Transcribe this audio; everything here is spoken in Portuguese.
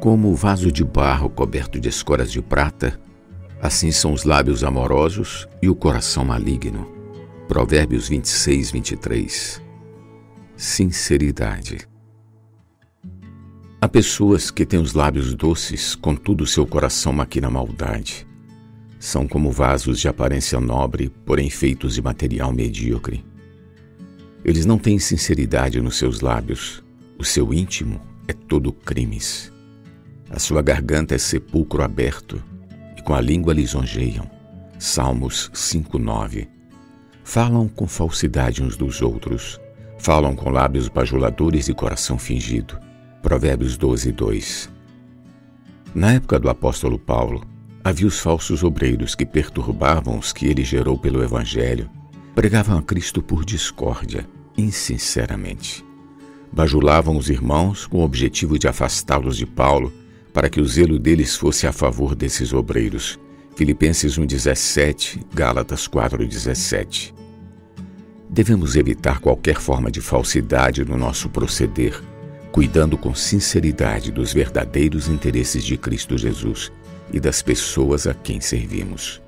Como o vaso de barro coberto de escoras de prata, assim são os lábios amorosos e o coração maligno. Provérbios 26, 23. Sinceridade. Há pessoas que têm os lábios doces, contudo seu coração maquina maldade. São como vasos de aparência nobre, porém feitos de material medíocre. Eles não têm sinceridade nos seus lábios. O seu íntimo é todo crimes. A sua garganta é sepulcro aberto, e com a língua lisonjeiam. Salmos 5:9. Falam com falsidade uns dos outros, falam com lábios bajuladores e coração fingido. Provérbios 12:2. Na época do apóstolo Paulo, havia os falsos obreiros que perturbavam os que ele gerou pelo evangelho, pregavam a Cristo por discórdia, insinceramente. Bajulavam os irmãos com o objetivo de afastá-los de Paulo para que o zelo deles fosse a favor desses obreiros. Filipenses 1,17, Gálatas 4,17. Devemos evitar qualquer forma de falsidade no nosso proceder, cuidando com sinceridade dos verdadeiros interesses de Cristo Jesus e das pessoas a quem servimos.